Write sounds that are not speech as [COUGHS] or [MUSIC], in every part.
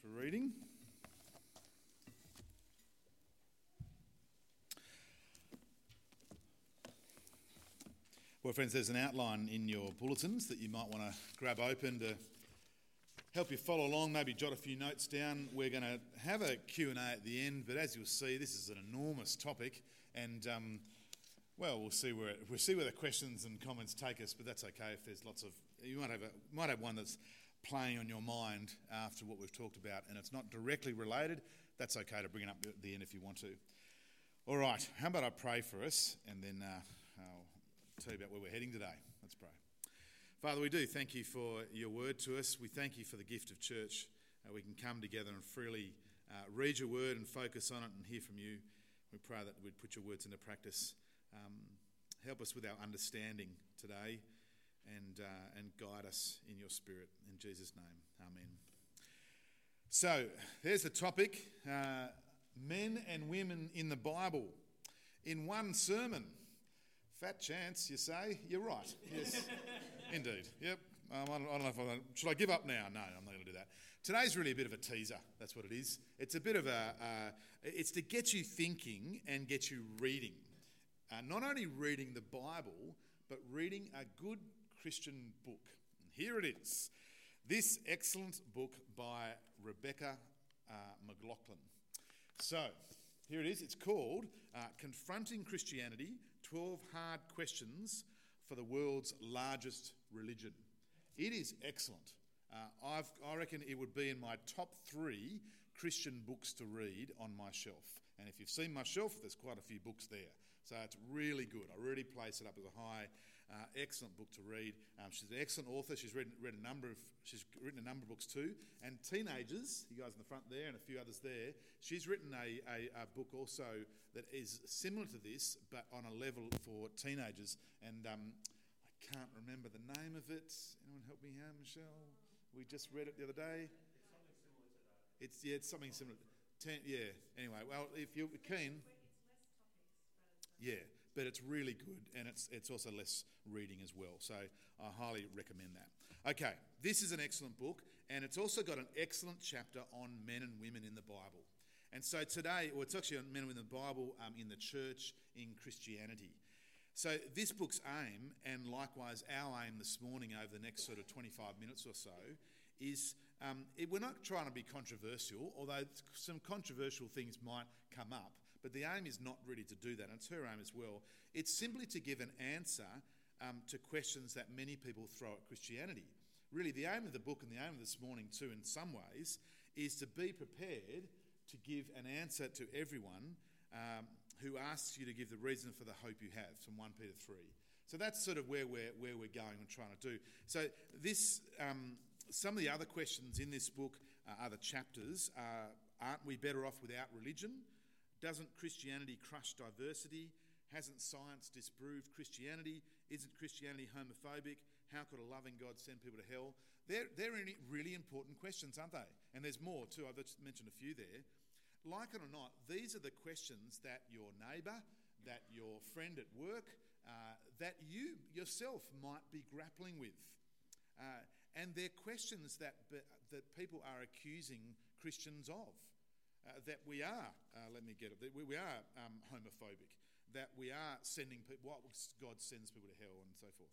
For reading. Well, friends, there's an outline in your bulletins that you might want to grab open to help you follow along. Maybe jot a few notes down. We're going to have a Q&A at the end, but as you'll see, this is an enormous topic, and um, well, we'll see where it, we'll see where the questions and comments take us. But that's okay if there's lots of you might have a, might have one that's playing on your mind after what we've talked about, and it's not directly related, that's okay to bring it up at the end if you want to. All right, how about I pray for us, and then uh, I'll tell you about where we're heading today. Let's pray. Father, we do thank you for your word to us. We thank you for the gift of church. Uh, we can come together and freely uh, read your word and focus on it and hear from you. We pray that we'd put your words into practice. Um, help us with our understanding today and, uh, and guide us in your spirit. In Jesus' name, amen. So, there's the topic uh, men and women in the Bible in one sermon. Fat chance, you say? You're right. Yes, [LAUGHS] indeed. Yep. Um, I, don't, I, don't, know if I should I give up now. No, I'm not going to do that. Today's really a bit of a teaser. That's what it is. It's a bit of a. Uh, it's to get you thinking and get you reading. Uh, not only reading the Bible, but reading a good Christian book. And here it is this excellent book by Rebecca uh, McLaughlin. So, here it is. It's called uh, Confronting Christianity 12 Hard Questions for the World's Largest Religion. It is excellent. Uh, i reckon it would be in my top three Christian books to read on my shelf. And if you've seen my shelf, there's quite a few books there. So it's really good. I really place it up as a high, uh, excellent book to read. Um, she's an excellent author. She's read, read a number of she's written a number of books too. And teenagers, you guys in the front there, and a few others there. She's written a, a, a book also that is similar to this, but on a level for teenagers. And um, I can't remember the name of it. Anyone help me here, Michelle? We just read it the other day. It's yeah, it's something similar. Ten, yeah. Anyway, well, if you're keen, yeah, but it's really good, and it's it's also less reading as well. So I highly recommend that. Okay, this is an excellent book, and it's also got an excellent chapter on men and women in the Bible. And so today, well, it's actually on men and women in the Bible, um, in the church, in Christianity. So, this book's aim, and likewise our aim this morning over the next sort of 25 minutes or so, is um, it, we're not trying to be controversial, although some controversial things might come up, but the aim is not really to do that, and it's her aim as well. It's simply to give an answer um, to questions that many people throw at Christianity. Really, the aim of the book and the aim of this morning, too, in some ways, is to be prepared to give an answer to everyone um, who asks you to give the reason for the hope you have from 1 Peter 3. So that's sort of where we're, where we're going and trying to do. So, this, um, some of the other questions in this book, uh, other chapters, uh, aren't we better off without religion? Doesn't Christianity crush diversity? Hasn't science disproved Christianity? Isn't Christianity homophobic? How could a loving God send people to hell? They're, they're really important questions, aren't they? And there's more too. I've just mentioned a few there. Like it or not, these are the questions that your neighbour, that your friend at work, uh, that you yourself might be grappling with. Uh, and they're questions that, that people are accusing Christians of. Uh, that we are, uh, let me get it, we, we are um, homophobic, that we are sending people, what God sends people to hell and so forth.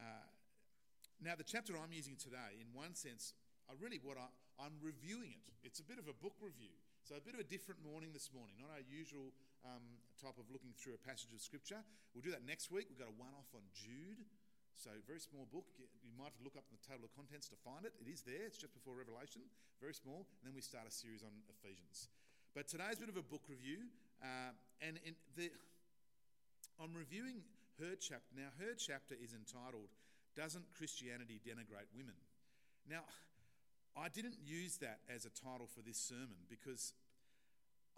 Uh, now, the chapter I'm using today, in one sense, I really what I, I'm reviewing it. It's a bit of a book review. So, a bit of a different morning this morning, not our usual um, type of looking through a passage of Scripture. We'll do that next week. We've got a one off on Jude. So, very small book. You might look up in the table of contents to find it. It is there, it's just before Revelation. Very small. And then we start a series on Ephesians. But today's a bit of a book review. Uh, and in the, I'm reviewing her chapter. Now, her chapter is entitled Doesn't Christianity Denigrate Women? Now, I didn't use that as a title for this sermon because,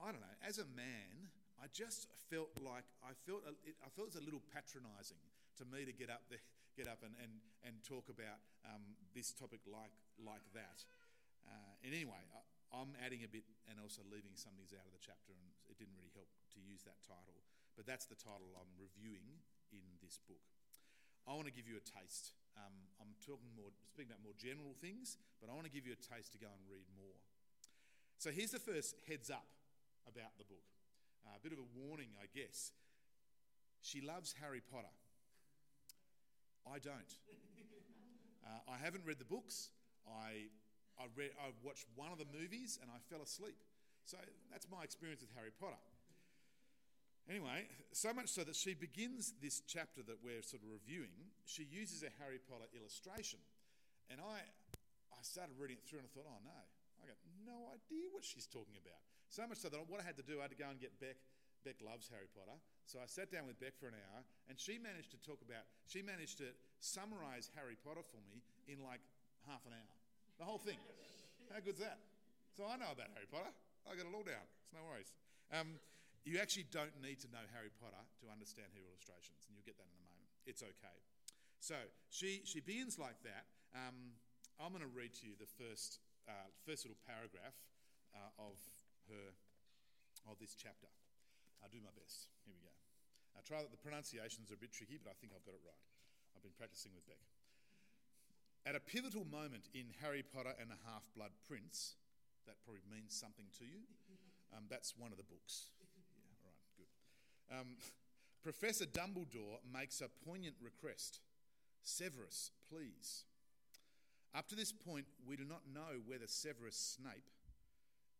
I don't know, as a man, I just felt like I felt I felt it was a little patronising to me to get up there, get up and, and, and talk about um, this topic like like that. Uh, and anyway, I, I'm adding a bit and also leaving some things out of the chapter, and it didn't really help to use that title. But that's the title I'm reviewing in this book. I want to give you a taste um, I'm talking more, speaking about more general things, but I want to give you a taste to go and read more. So here's the first heads up about the book. Uh, a bit of a warning, I guess. She loves Harry Potter. I don't. Uh, I haven't read the books. I, I, read, I watched one of the movies and I fell asleep. So that's my experience with Harry Potter. Anyway, so much so that she begins this chapter that we're sort of reviewing, she uses a Harry Potter illustration. And I, I started reading it through and I thought, oh no, I got no idea what she's talking about. So much so that what I had to do, I had to go and get Beck. Beck loves Harry Potter. So I sat down with Beck for an hour and she managed to talk about, she managed to summarize Harry Potter for me in like half an hour. The whole thing. How good's that? So I know about Harry Potter. I got it all down. It's no worries. Um, you actually don't need to know Harry Potter to understand her illustrations, and you'll get that in a moment. It's okay. So she, she begins like that. Um, I'm going to read to you the first, uh, first little paragraph uh, of her of this chapter. I'll do my best. Here we go. I try that the pronunciations are a bit tricky, but I think I've got it right. I've been practicing with Beck. At a pivotal moment in Harry Potter and the Half Blood Prince, that probably means something to you. [LAUGHS] Um, that's one of the books. Um, Professor Dumbledore makes a poignant request Severus, please. Up to this point, we do not know whether Severus Snape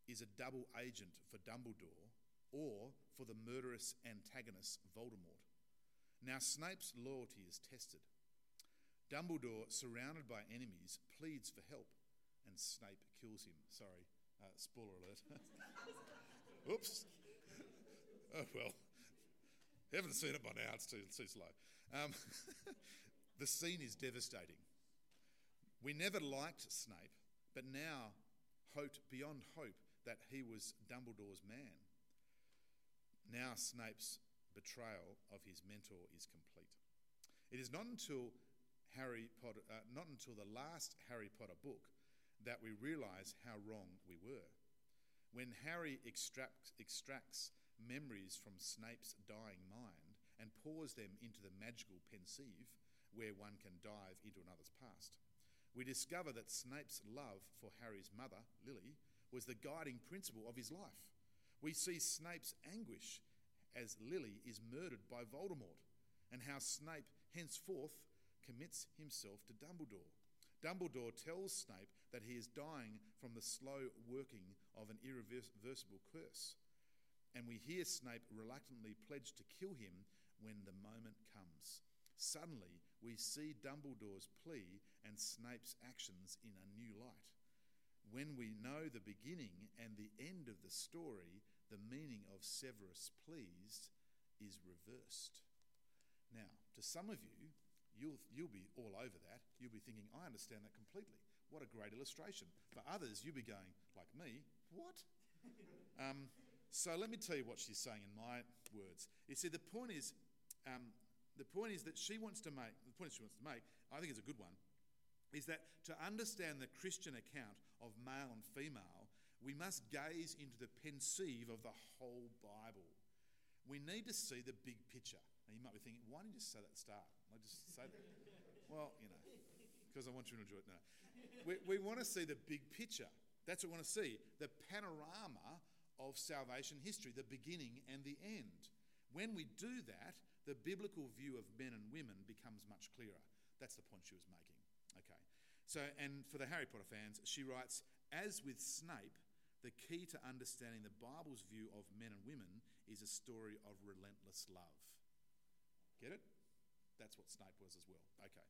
is a double agent for Dumbledore or for the murderous antagonist Voldemort. Now, Snape's loyalty is tested. Dumbledore, surrounded by enemies, pleads for help, and Snape kills him. Sorry, uh, spoiler alert. [LAUGHS] Oops. Oh well haven't seen it by now, it's too, too slow. Um, [LAUGHS] the scene is devastating. We never liked Snape, but now hoped beyond hope that he was Dumbledore's man. Now Snape's betrayal of his mentor is complete. It is not until Harry Potter, uh, not until the last Harry Potter book that we realise how wrong we were. When Harry extracts, extracts memories from Snape's dying mind and pours them into the magical Pensieve, where one can dive into another's past. We discover that Snape's love for Harry's mother, Lily, was the guiding principle of his life. We see Snape's anguish as Lily is murdered by Voldemort, and how Snape henceforth commits himself to Dumbledore. Dumbledore tells Snape that he is dying from the slow working of an irreversible curse and we hear Snape reluctantly pledge to kill him when the moment comes. Suddenly, we see Dumbledore's plea and Snape's actions in a new light. When we know the beginning and the end of the story, the meaning of Severus pleased is reversed. Now, to some of you, you'll, you'll be all over that. You'll be thinking, I understand that completely. What a great illustration. For others, you'll be going, like me, what? [LAUGHS] um, so let me tell you what she's saying in my words. You see, the point is, um, the point is that she wants to make. The point she wants to make, I think, is a good one, is that to understand the Christian account of male and female, we must gaze into the pensieve of the whole Bible. We need to see the big picture. Now you might be thinking, why didn't you say that at the start? I just say that. well, you know, because I want you to enjoy it. No, we, we want to see the big picture. That's what we want to see. The panorama of salvation history, the beginning and the end. When we do that, the biblical view of men and women becomes much clearer. That's the point she was making. Okay. So, and for the Harry Potter fans, she writes As with Snape, the key to understanding the Bible's view of men and women is a story of relentless love. Get it? That's what Snape was as well. Okay.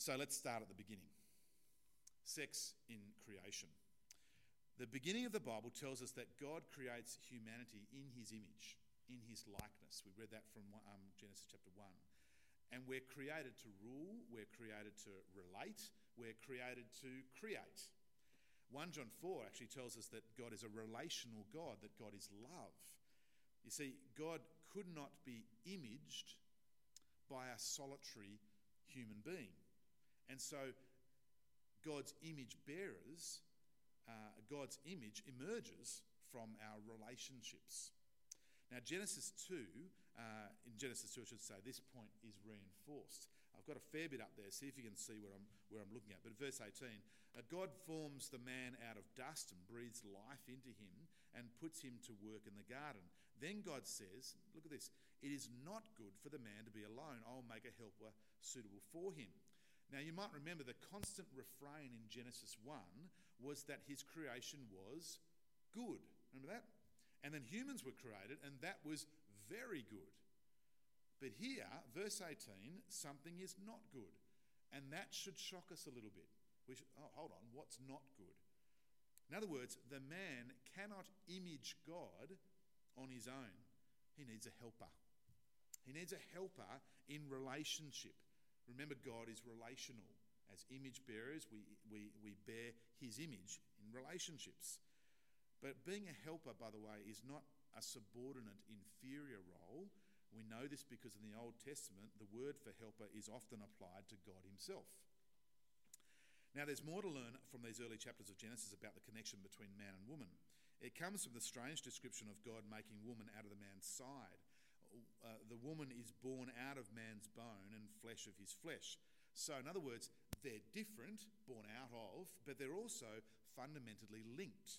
So let's start at the beginning sex in creation. The beginning of the Bible tells us that God creates humanity in his image, in his likeness. We read that from um, Genesis chapter 1. And we're created to rule, we're created to relate, we're created to create. 1 John 4 actually tells us that God is a relational God, that God is love. You see, God could not be imaged by a solitary human being. And so, God's image bearers uh, God's image emerges from our relationships. Now, Genesis 2, uh, in Genesis 2, I should say, this point is reinforced. I've got a fair bit up there, see if you can see where I'm, where I'm looking at. But verse 18 uh, God forms the man out of dust and breathes life into him and puts him to work in the garden. Then God says, Look at this, it is not good for the man to be alone. I'll make a helper suitable for him. Now, you might remember the constant refrain in Genesis 1 was that his creation was good. Remember that? And then humans were created, and that was very good. But here, verse 18, something is not good. And that should shock us a little bit. We should, oh, hold on, what's not good? In other words, the man cannot image God on his own. He needs a helper. He needs a helper in relationship. Remember, God is relational. As image bearers, we, we, we bear his image in relationships. But being a helper, by the way, is not a subordinate, inferior role. We know this because in the Old Testament, the word for helper is often applied to God Himself. Now, there's more to learn from these early chapters of Genesis about the connection between man and woman. It comes from the strange description of God making woman out of the man's side. Uh, the woman is born out of man's bone and flesh of his flesh. So, in other words, they're different, born out of, but they're also fundamentally linked.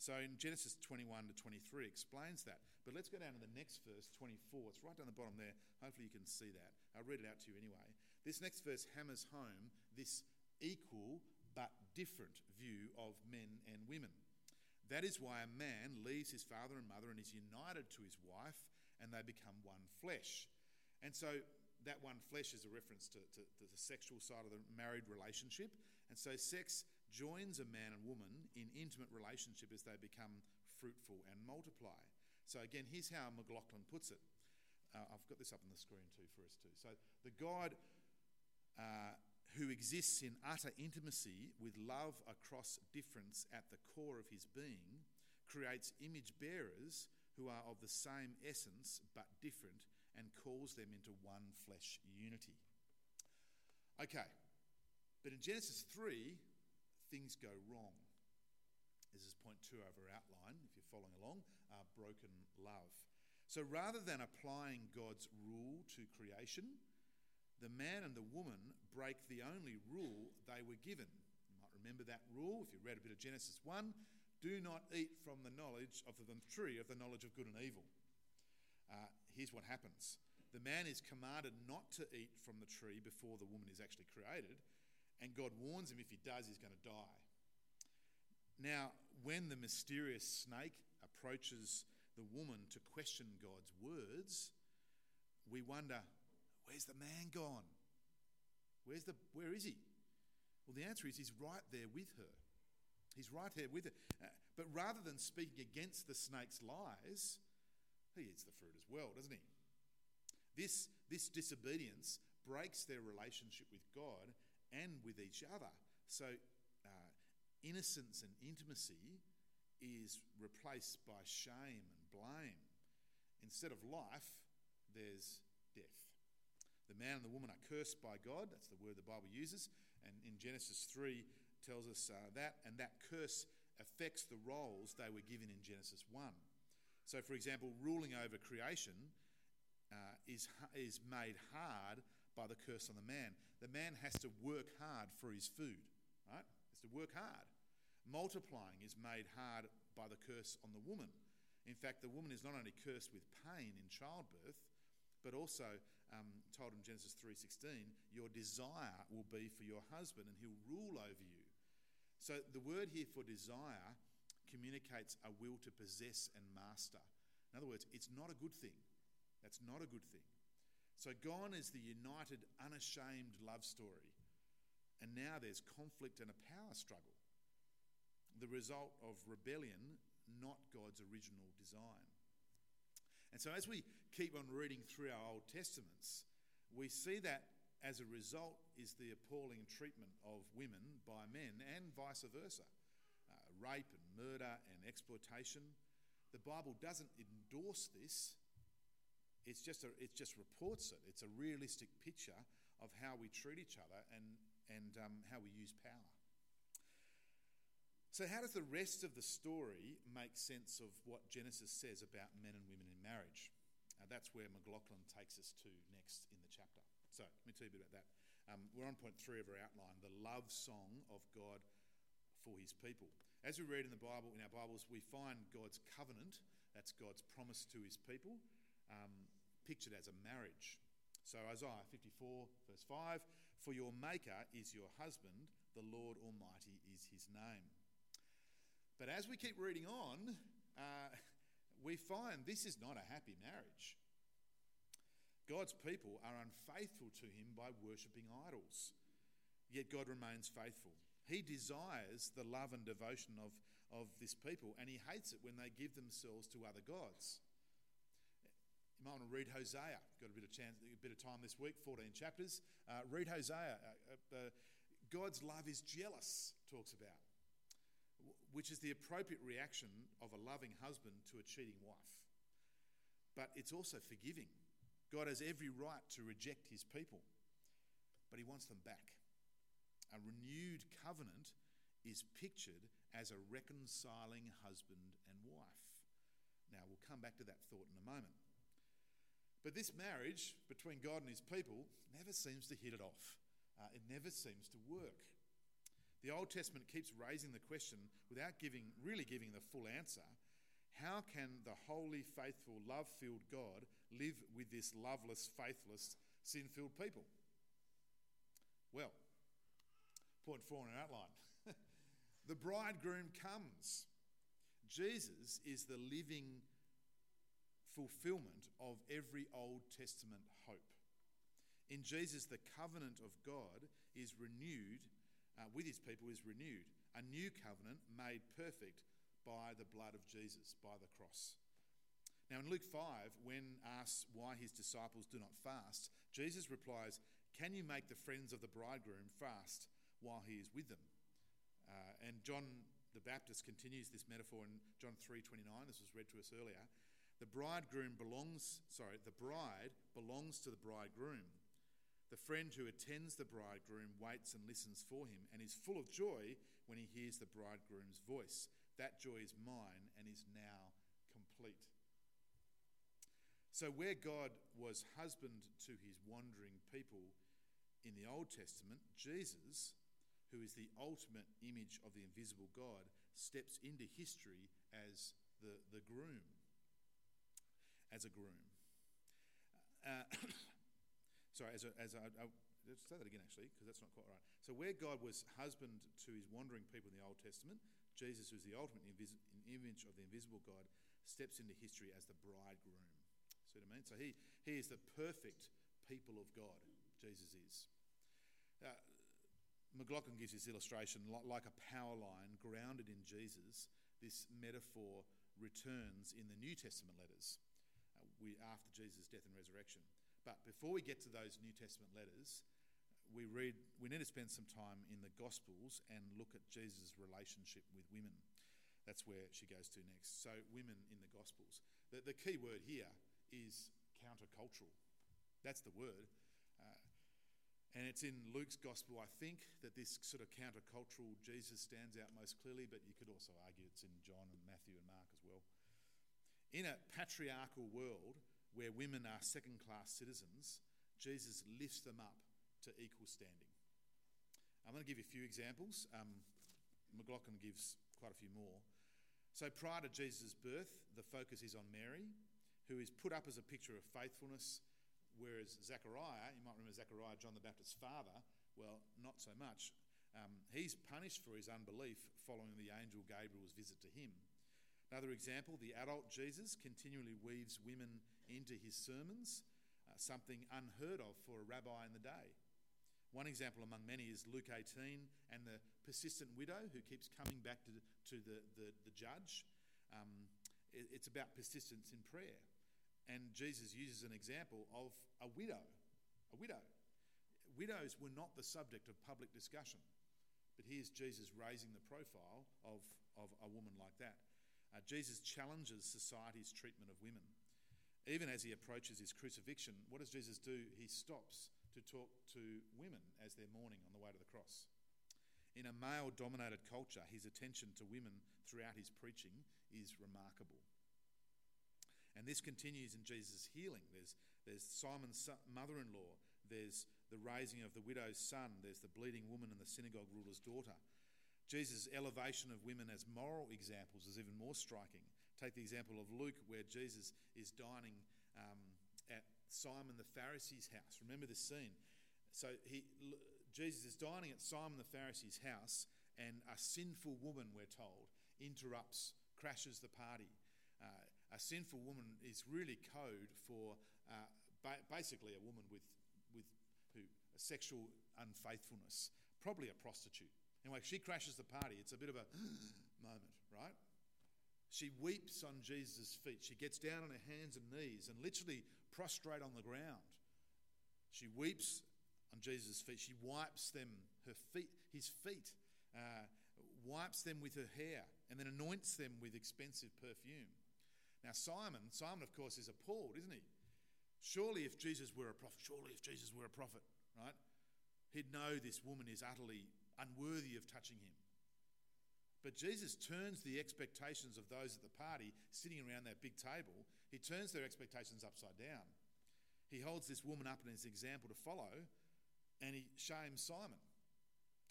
So in Genesis 21 to 23 explains that. But let's go down to the next verse, 24. It's right down the bottom there. Hopefully you can see that. I'll read it out to you anyway. This next verse hammers home this equal but different view of men and women. That is why a man leaves his father and mother and is united to his wife, and they become one flesh. And so that one flesh is a reference to, to, to, the sexual side of the married relationship. And so sex joins a man and woman in intimate relationship as they become fruitful and multiply. So again, here's how McLaughlin puts it. Uh, I've got this up on the screen too for us too. So the God uh, who exists in utter intimacy with love across difference at the core of his being creates image bearers who are of the same essence but different and calls them into one flesh unity. Okay, but in Genesis 3, things go wrong. This is point two of our outline, if you're following along uh, broken love. So rather than applying God's rule to creation, the man and the woman break the only rule they were given. You might remember that rule if you read a bit of Genesis 1 do not eat from the knowledge of the tree of the knowledge of good and evil. Uh, here's what happens the man is commanded not to eat from the tree before the woman is actually created, and God warns him if he does, he's going to die. Now, when the mysterious snake approaches the woman to question God's words, we wonder, where's the man gone? Where's the, where is he? Well, the answer is he's right there with her. He's right there with her. Uh, but rather than speaking against the snake's lies, he eats the fruit as well, doesn't he? This, this disobedience breaks their relationship with God and with each other. So, uh, innocence and intimacy is replaced by shame and blame. Instead of life, there's death. The man and the woman are cursed by God. That's the word the Bible uses. And in Genesis 3 tells us uh, that. And that curse affects the roles they were given in Genesis 1. So, for example, ruling over creation uh, is, is made hard by the curse on the man. The man has to work hard for his food, right? Has to work hard. Multiplying is made hard by the curse on the woman. In fact, the woman is not only cursed with pain in childbirth, but also um, told in Genesis 3:16, your desire will be for your husband, and he'll rule over you. So the word here for desire communicates a will to possess and master. In other words, it's not a good thing. That's not a good thing. So gone is the united, unashamed love story. And now there's conflict and a power struggle. The result of rebellion, not God's original design. And so as we keep on reading through our Old Testaments, we see that as a result is the appalling treatment of women by men and vice versa uh, rape and murder and exploitation. The Bible doesn't endorse this. It's just a, it just reports it. It's a realistic picture of how we treat each other and, and um, how we use power. So, how does the rest of the story make sense of what Genesis says about men and women in marriage? Uh, that's where McLaughlin takes us to next in the chapter. So let me tell you a bit about that. Um, we're on point three of our outline the love song of God for his people. As we read in the Bible, in our Bibles, we find God's covenant, that's God's promise to his people, um, pictured as a marriage. So Isaiah 54, verse 5 For your Maker is your husband, the Lord Almighty is his name. But as we keep reading on, uh, we find this is not a happy marriage. God's people are unfaithful to him by worshipping idols, yet God remains faithful. He desires the love and devotion of, of this people, and he hates it when they give themselves to other gods. You might want to read Hosea. Got a bit of chance, a bit of time this week, 14 chapters. Uh, read Hosea. Uh, uh, God's love is jealous, talks about, which is the appropriate reaction of a loving husband to a cheating wife. But it's also forgiving. God has every right to reject his people, but he wants them back. A renewed covenant is pictured as a reconciling husband and wife. Now, we'll come back to that thought in a moment. But this marriage between God and his people never seems to hit it off. Uh, it never seems to work. The Old Testament keeps raising the question without giving, really giving the full answer how can the holy, faithful, love filled God live with this loveless, faithless, sin filled people? Well, point four in our outline [LAUGHS] the bridegroom comes. Jesus is the living fulfillment of every Old Testament hope. In Jesus, the covenant of God is renewed, uh, with his people is renewed. A new covenant made perfect by the blood of Jesus, by the cross. Now, in Luke 5, when asked why his disciples do not fast, Jesus replies, Can you make the friends of the bridegroom fast while he is with them? Uh, and John the Baptist continues this metaphor in John 3:29. This was read to us earlier. The bridegroom belongs, sorry, the bride belongs to the bridegroom. The friend who attends the bridegroom waits and listens for him and is full of joy when he hears the bridegroom's voice. That joy is mine and is now complete. So, where God was husband to his wandering people in the Old Testament, Jesus, who is the ultimate image of the invisible God, steps into history as the, the groom. As a groom. Uh, [COUGHS] sorry, as a, as a, I, let's say that again actually, because that's not quite right. So, where God was husband to his wandering people in the Old Testament, Jesus, who's the ultimate invis- image of the invisible God, steps into history as the bridegroom. See what I mean? So he, he is the perfect people of God, Jesus is. Uh, McLaughlin gives this illustration like a power line grounded in Jesus. This metaphor returns in the New Testament letters we, after Jesus' death and resurrection. But before we get to those New Testament letters, we read, we need to spend some time in the Gospels and look at Jesus' relationship with women. That's where she goes to next. So, women in the Gospels. The, the key word here is countercultural. That's the word. Uh, and it's in Luke's Gospel, I think, that this sort of countercultural Jesus stands out most clearly, but you could also argue it's in John and Matthew and Mark as well. In a patriarchal world where women are second class citizens, Jesus lifts them up to equal standing. I'm going to give you a few examples. Um, McLaughlin gives quite a few more. So, prior to Jesus' birth, the focus is on Mary, who is put up as a picture of faithfulness, whereas Zechariah, you might remember Zechariah, John the Baptist's father, well, not so much. Um, he's punished for his unbelief following the angel Gabriel's visit to him. Another example, the adult Jesus continually weaves women into his sermons, uh, something unheard of for a rabbi in the day. One example among many is Luke 18 and the persistent widow who keeps coming back to, to the, the, the judge. Um, it, it's about persistence in prayer. And Jesus uses an example of a widow. A widow. Widows were not the subject of public discussion, but here's Jesus raising the profile of, of a woman like that. Uh, Jesus challenges society's treatment of women. Even as he approaches his crucifixion, what does Jesus do? He stops to talk to women as they're mourning on the way to the cross. In a male dominated culture, his attention to women throughout his preaching is remarkable. And this continues in Jesus' healing. There's, there's Simon's mother in law there's the raising of the widow's son, there's the bleeding woman and the synagogue ruler's daughter. Jesus' elevation of women as moral examples is even more striking. Take the example of Luke, where Jesus is dining um, at Simon the Pharisee's house. Remember this scene. So he, Jesus is dining at Simon the Pharisee's house, and a sinful woman, we're told, interrupts, crashes the party. Uh, a sinful woman is really code for uh, ba- basically a woman with, with who, sexual unfaithfulness, probably a prostitute. Anyway, she crashes the party. It's a bit of a [GASPS] moment, right? She weeps on Jesus' feet. She gets down on her hands and knees and literally prostrate on the ground. She weeps on Jesus' feet. She wipes them, her feet, his feet, uh, wipes them with her hair, and then anoints them with expensive perfume. Now, Simon, Simon, of course, is appalled, isn't he? Surely, if Jesus were a prophet, surely if Jesus were a prophet, right, he'd know this woman is utterly unworthy of touching him. But Jesus turns the expectations of those at the party sitting around that big table, he turns their expectations upside down. He holds this woman up as an example to follow, and he shames Simon.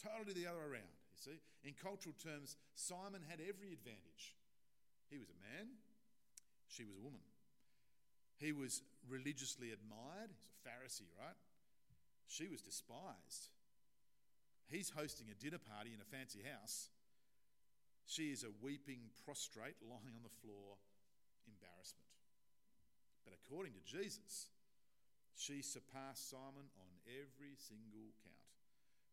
Totally the other around, you see. In cultural terms, Simon had every advantage. He was a man, she was a woman. He was religiously admired. He's a Pharisee, right? She was despised. He's hosting a dinner party in a fancy house. She is a weeping prostrate lying on the floor, embarrassment. But according to Jesus, she surpassed Simon on every single count.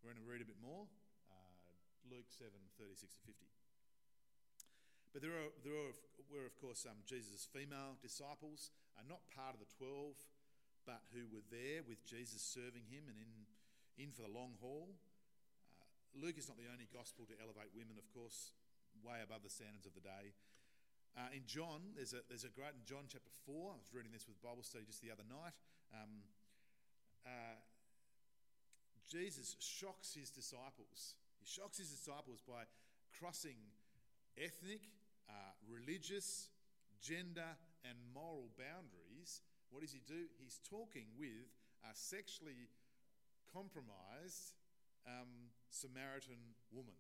We're going to read a bit more. Uh, Luke 7 36 to 50. But there, are, there are, were, of course, um, Jesus' female disciples, uh, not part of the 12, but who were there with Jesus serving him and in, in for the long haul. Luke is not the only gospel to elevate women, of course, way above the standards of the day. Uh, in John, there's a, there's a great, in John chapter 4, I was reading this with Bible study just the other night. Um, uh, Jesus shocks his disciples. He shocks his disciples by crossing ethnic, uh, religious, gender, and moral boundaries, what does he do? He's talking with a sexually compromised um, Samaritan woman.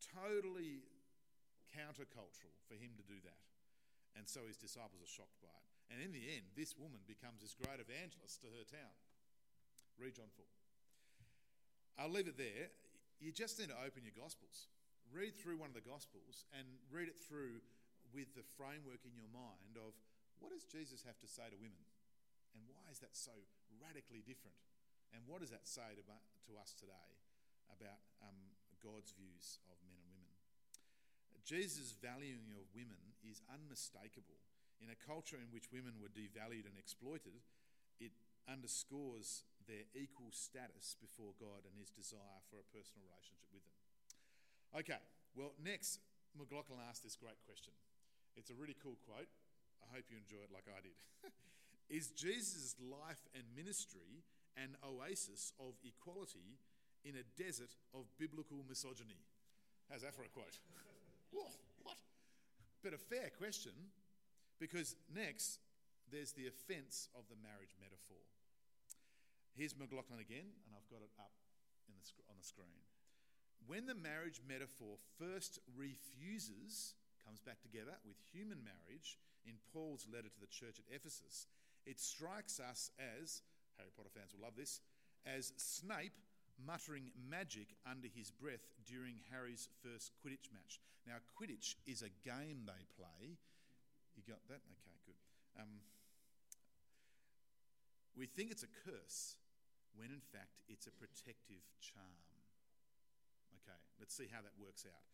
Totally countercultural for him to do that. And so his disciples are shocked by it. And in the end, this woman becomes this great evangelist to her town. Read John 4. I'll leave it there. You just need to open your Gospels read through one of the Gospels and read it through with the framework in your mind of what does Jesus have to say to women? And why is that so radically different? And what does that say to, to us today about um, God's views of men and women? Jesus' valuing of women is unmistakable. In a culture in which women were devalued and exploited, it underscores their equal status before God and his desire for a personal relationship with them. Okay, well, next, McLaughlin asked this great question. It's a really cool quote. I hope you enjoy it like I did. [LAUGHS] Is Jesus' life and ministry an oasis of equality in a desert of biblical misogyny? How's that for a quote? [LAUGHS] Whoa, what? But a fair question, because next, there's the offence of the marriage metaphor. Here's McLaughlin again, and I've got it up the, on the screen. When the marriage metaphor first refuses, comes back together with human marriage in Paul's letter to the church at Ephesus, it strikes us as, Harry Potter fans will love this, as Snape muttering magic under his breath during Harry's first Quidditch match. Now, Quidditch is a game they play. You got that? Okay, good. Um, we think it's a curse when in fact it's a protective charm. Okay, let's see how that works out.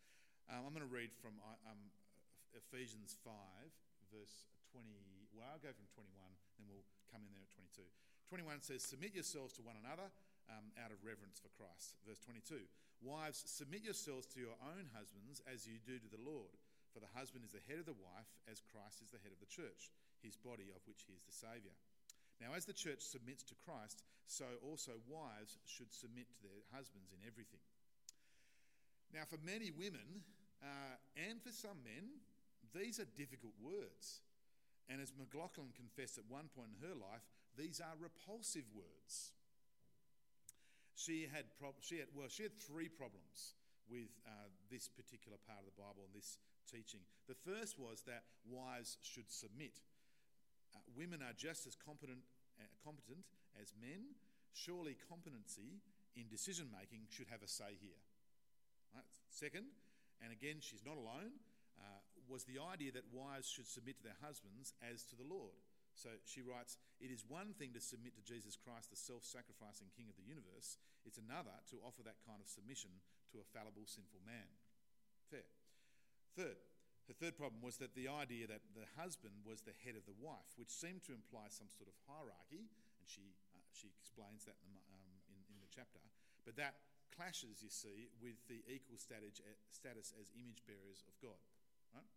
Um, I'm going to read from um, Ephesians 5, verse 20. Well, I'll go from 21, then we'll come in there at 22. 21 says, Submit yourselves to one another um, out of reverence for Christ. Verse 22 Wives, submit yourselves to your own husbands as you do to the Lord. For the husband is the head of the wife, as Christ is the head of the church, his body, of which he is the Saviour. Now, as the church submits to Christ, so also wives should submit to their husbands in everything. Now, for many women uh, and for some men, these are difficult words. And as McLaughlin confessed at one point in her life, these are repulsive words. She had, she had well, she had three problems with uh, this particular part of the Bible and this teaching. The first was that wives should submit. Uh, women are just as competent, uh, competent as men. Surely competency in decision making should have a say here. Right? Second, and again, she's not alone, uh, was the idea that wives should submit to their husbands as to the Lord. So she writes, It is one thing to submit to Jesus Christ, the self sacrificing King of the universe. It's another to offer that kind of submission to a fallible, sinful man. Fair. Third, her third problem was that the idea that the husband was the head of the wife, which seemed to imply some sort of hierarchy, and she, uh, she explains that in the, um, in, in the chapter. But that clashes, you see, with the equal status, status as image bearers of God. Right?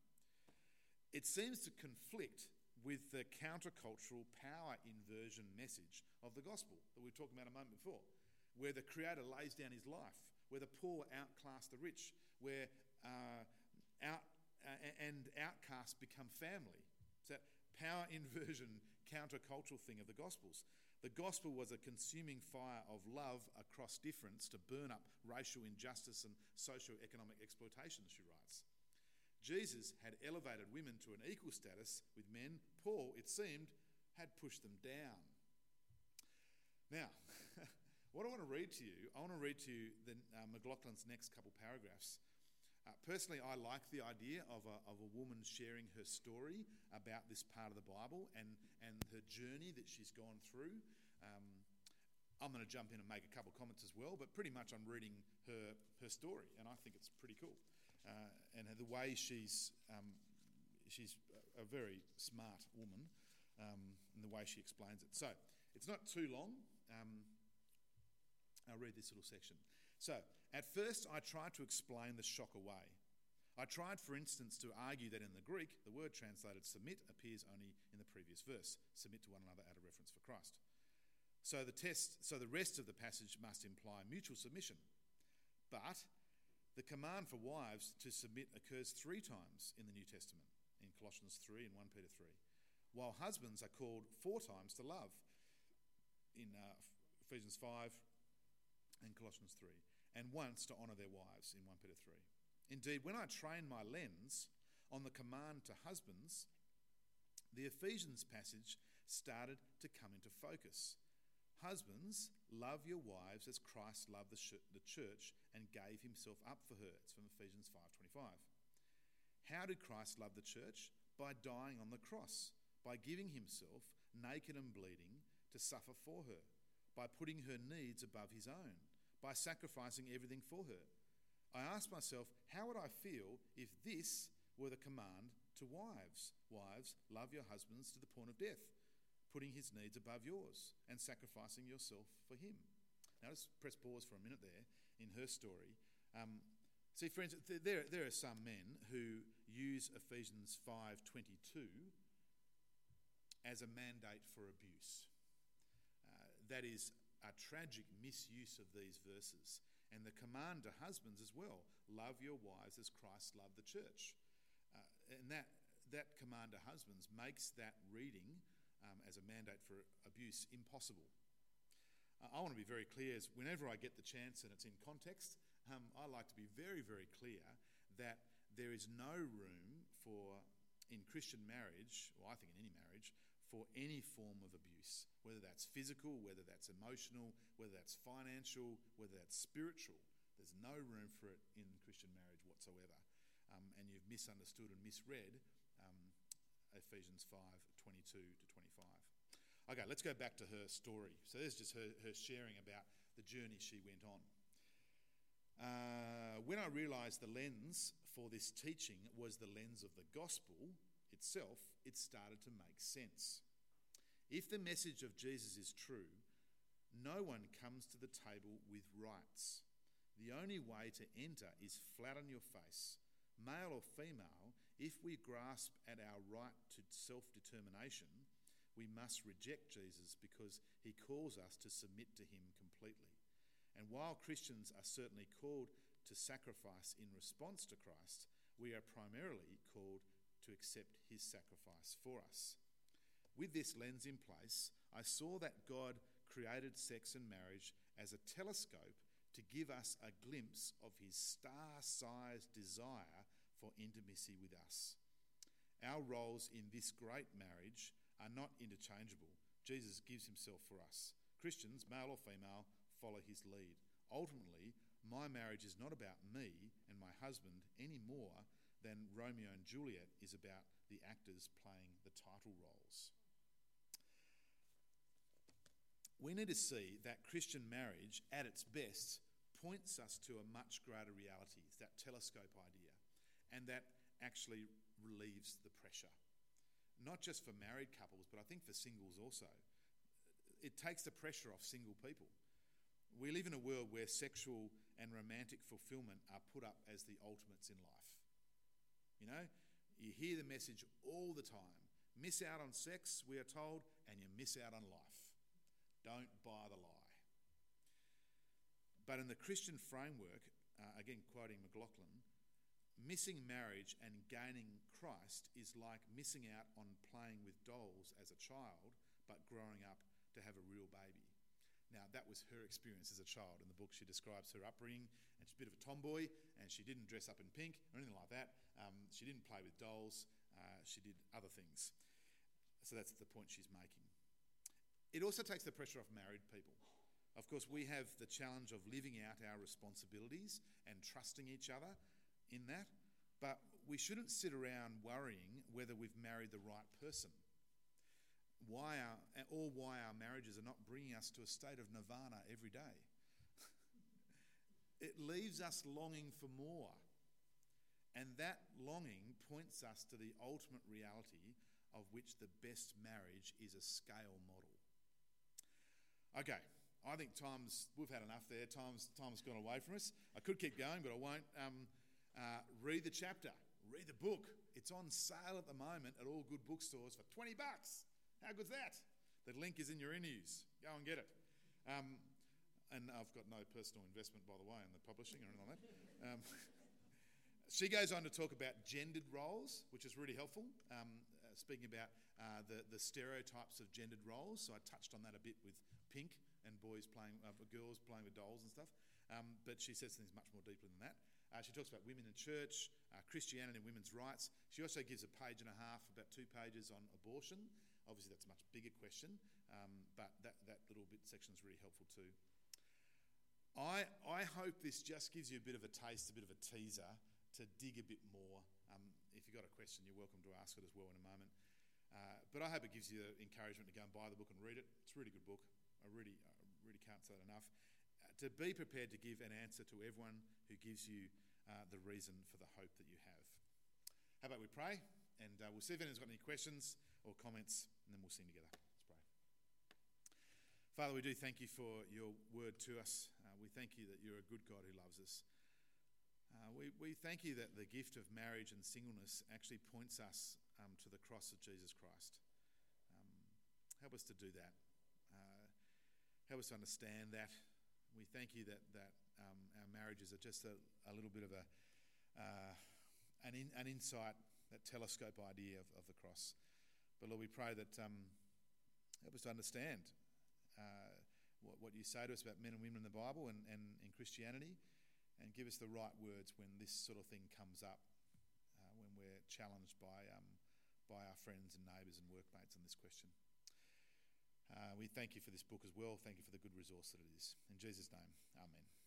It seems to conflict with the countercultural power inversion message of the gospel that we were talking about a moment before, where the Creator lays down his life, where the poor outclass the rich, where uh, out, uh, and outcasts become family. It's that power inversion countercultural thing of the gospels. The gospel was a consuming fire of love across difference to burn up racial injustice and socio-economic exploitation, she writes. Jesus had elevated women to an equal status with men. Paul, it seemed, had pushed them down. Now, [LAUGHS] what I want to read to you, I want to read to you the, uh, McLaughlin's next couple paragraphs. Uh, personally, I like the idea of a, of a woman sharing her story about this part of the Bible and, and her journey that she's gone through. Um, I'm going to jump in and make a couple comments as well, but pretty much I'm reading her, her story, and I think it's pretty cool. Uh, and the way she's, um, she's a very smart woman, um, and the way she explains it. So it's not too long. Um, I'll read this little section. So, at first, I tried to explain the shock away. I tried, for instance, to argue that in the Greek, the word translated submit appears only in the previous verse submit to one another out of reference for Christ. So the, test, so the rest of the passage must imply mutual submission. But the command for wives to submit occurs three times in the New Testament, in Colossians 3 and 1 Peter 3, while husbands are called four times to love, in uh, Ephesians 5 and Colossians 3, and once to honour their wives in 1 Peter 3. Indeed, when I train my lens on the command to husbands, the Ephesians passage started to come into focus Husbands, love your wives as Christ loved the church and gave himself up for her. It's from Ephesians 5:25. How did Christ love the church? By dying on the cross, by giving himself naked and bleeding to suffer for her, by putting her needs above his own, by sacrificing everything for her. I asked myself, how would I feel if this were the command to wives? Wives, love your husbands to the point of death putting his needs above yours and sacrificing yourself for him. Now, just press pause for a minute there in her story. Um, see, friends, there, there are some men who use Ephesians 5.22 as a mandate for abuse. Uh, that is a tragic misuse of these verses. And the command to husbands as well love your wives as Christ loved the church. Uh, and that, that command to husbands makes that reading um, as a mandate for abuse impossible. Uh, I want to be very clear as whenever I get the chance and it's in context, um, I like to be very, very clear that there is no room for, in Christian marriage, or I think in any marriage, for any form of abuse, whether that's physical, whether that's emotional, whether that's financial, whether that's spiritual. There's no room for it in Christian marriage whatsoever. Um, and you've misunderstood and misread um, Ephesians 5 22 to 25. Okay, let's go back to her story. So there's just her, her sharing about the journey she went on. Uh, when I realised the lens for this teaching was the lens of the gospel itself, it started to make sense. If the message of Jesus is true, no one comes to the table with rights. The only way to enter is flat on your face male or female, if we grasp at our right to self determination, we must reject Jesus because he calls us to submit to him completely. And while Christians are certainly called to sacrifice in response to Christ, we are primarily called to accept his sacrifice for us. With this lens in place, I saw that God created sex and marriage as a telescope to give us a glimpse of his star sized desire for intimacy with us. Our roles in this great marriage are not interchangeable. Jesus gives himself for us. Christians, male or female, follow his lead. Ultimately, my marriage is not about me and my husband any more than Romeo and Juliet is about the actors playing the title roles. We need to see that Christian marriage, at its best, points us to a much greater reality, that telescope idea. And that actually relieves the pressure. Not just for married couples, but I think for singles also. It takes the pressure off single people. We live in a world where sexual and romantic fulfillment are put up as the ultimates in life. You know, you hear the message all the time miss out on sex, we are told, and you miss out on life. Don't buy the lie. But in the Christian framework, uh, again quoting McLaughlin, missing marriage and gaining Christ is like missing out on playing with dolls as a child, but growing up to have a real baby. Now, that was her experience as a child. In the book, she describes her upbringing, and she's a bit of a tomboy, and she didn't dress up in pink or anything like that. Um, she didn't play with dolls, uh, she did other things. So that's the point she's making. It also takes the pressure off married people. Of course, we have the challenge of living out our responsibilities and trusting each other in that, but we shouldn't sit around worrying whether we've married the right person why our, or why our marriages are not bringing us to a state of nirvana every day. [LAUGHS] it leaves us longing for more. And that longing points us to the ultimate reality of which the best marriage is a scale model. Okay, I think time's, we've had enough there. Time's, time's gone away from us. I could keep going, but I won't. Um, uh, read the chapter, read the book. It's on sale at the moment at all good bookstores for 20 bucks. How good's that? The link is in your e-news. Go and get it. Um, and I've got no personal investment, by the way, in the publishing or anything like that. Um, [LAUGHS] she goes on to talk about gendered roles, which is really helpful. Um, uh, speaking about uh, the, the stereotypes of gendered roles, so I touched on that a bit with Pink and boys playing, uh, girls playing with dolls and stuff. Um, but she says things much more deeply than that. Uh, she talks about women in church, uh, Christianity and women's rights. She also gives a page and a half, about two pages on abortion Obviously, that's a much bigger question, um, but that, that little bit section is really helpful too. I, I hope this just gives you a bit of a taste, a bit of a teaser to dig a bit more. Um, if you've got a question, you're welcome to ask it as well in a moment. Uh, but I hope it gives you the encouragement to go and buy the book and read it. It's a really good book. I really, I really can't say enough. To be prepared to give an answer to everyone who gives you uh, the reason for the hope that you have. How about we pray? And uh, we'll see if anyone's got any questions or comments, and then we'll sing together. Let's pray. Father, we do thank you for your word to us. Uh, we thank you that you're a good God who loves us. Uh, we, we thank you that the gift of marriage and singleness actually points us um, to the cross of Jesus Christ. Um, help us to do that. Uh, help us to understand that. We thank you that, that um, our marriages are just a, a little bit of a, uh, an, in, an insight, that telescope idea of, of the cross. But Lord, we pray that um, help us to understand uh, what, what, you say to us about men and women in the Bible and, and in Christianity, and give us the right words when this sort of thing comes up, uh, when we're challenged by, um, by our friends and neighbours and workmates on this question. Uh, we thank you for this book as well. Thank you for the good resource that it is. In Jesus' name, amen.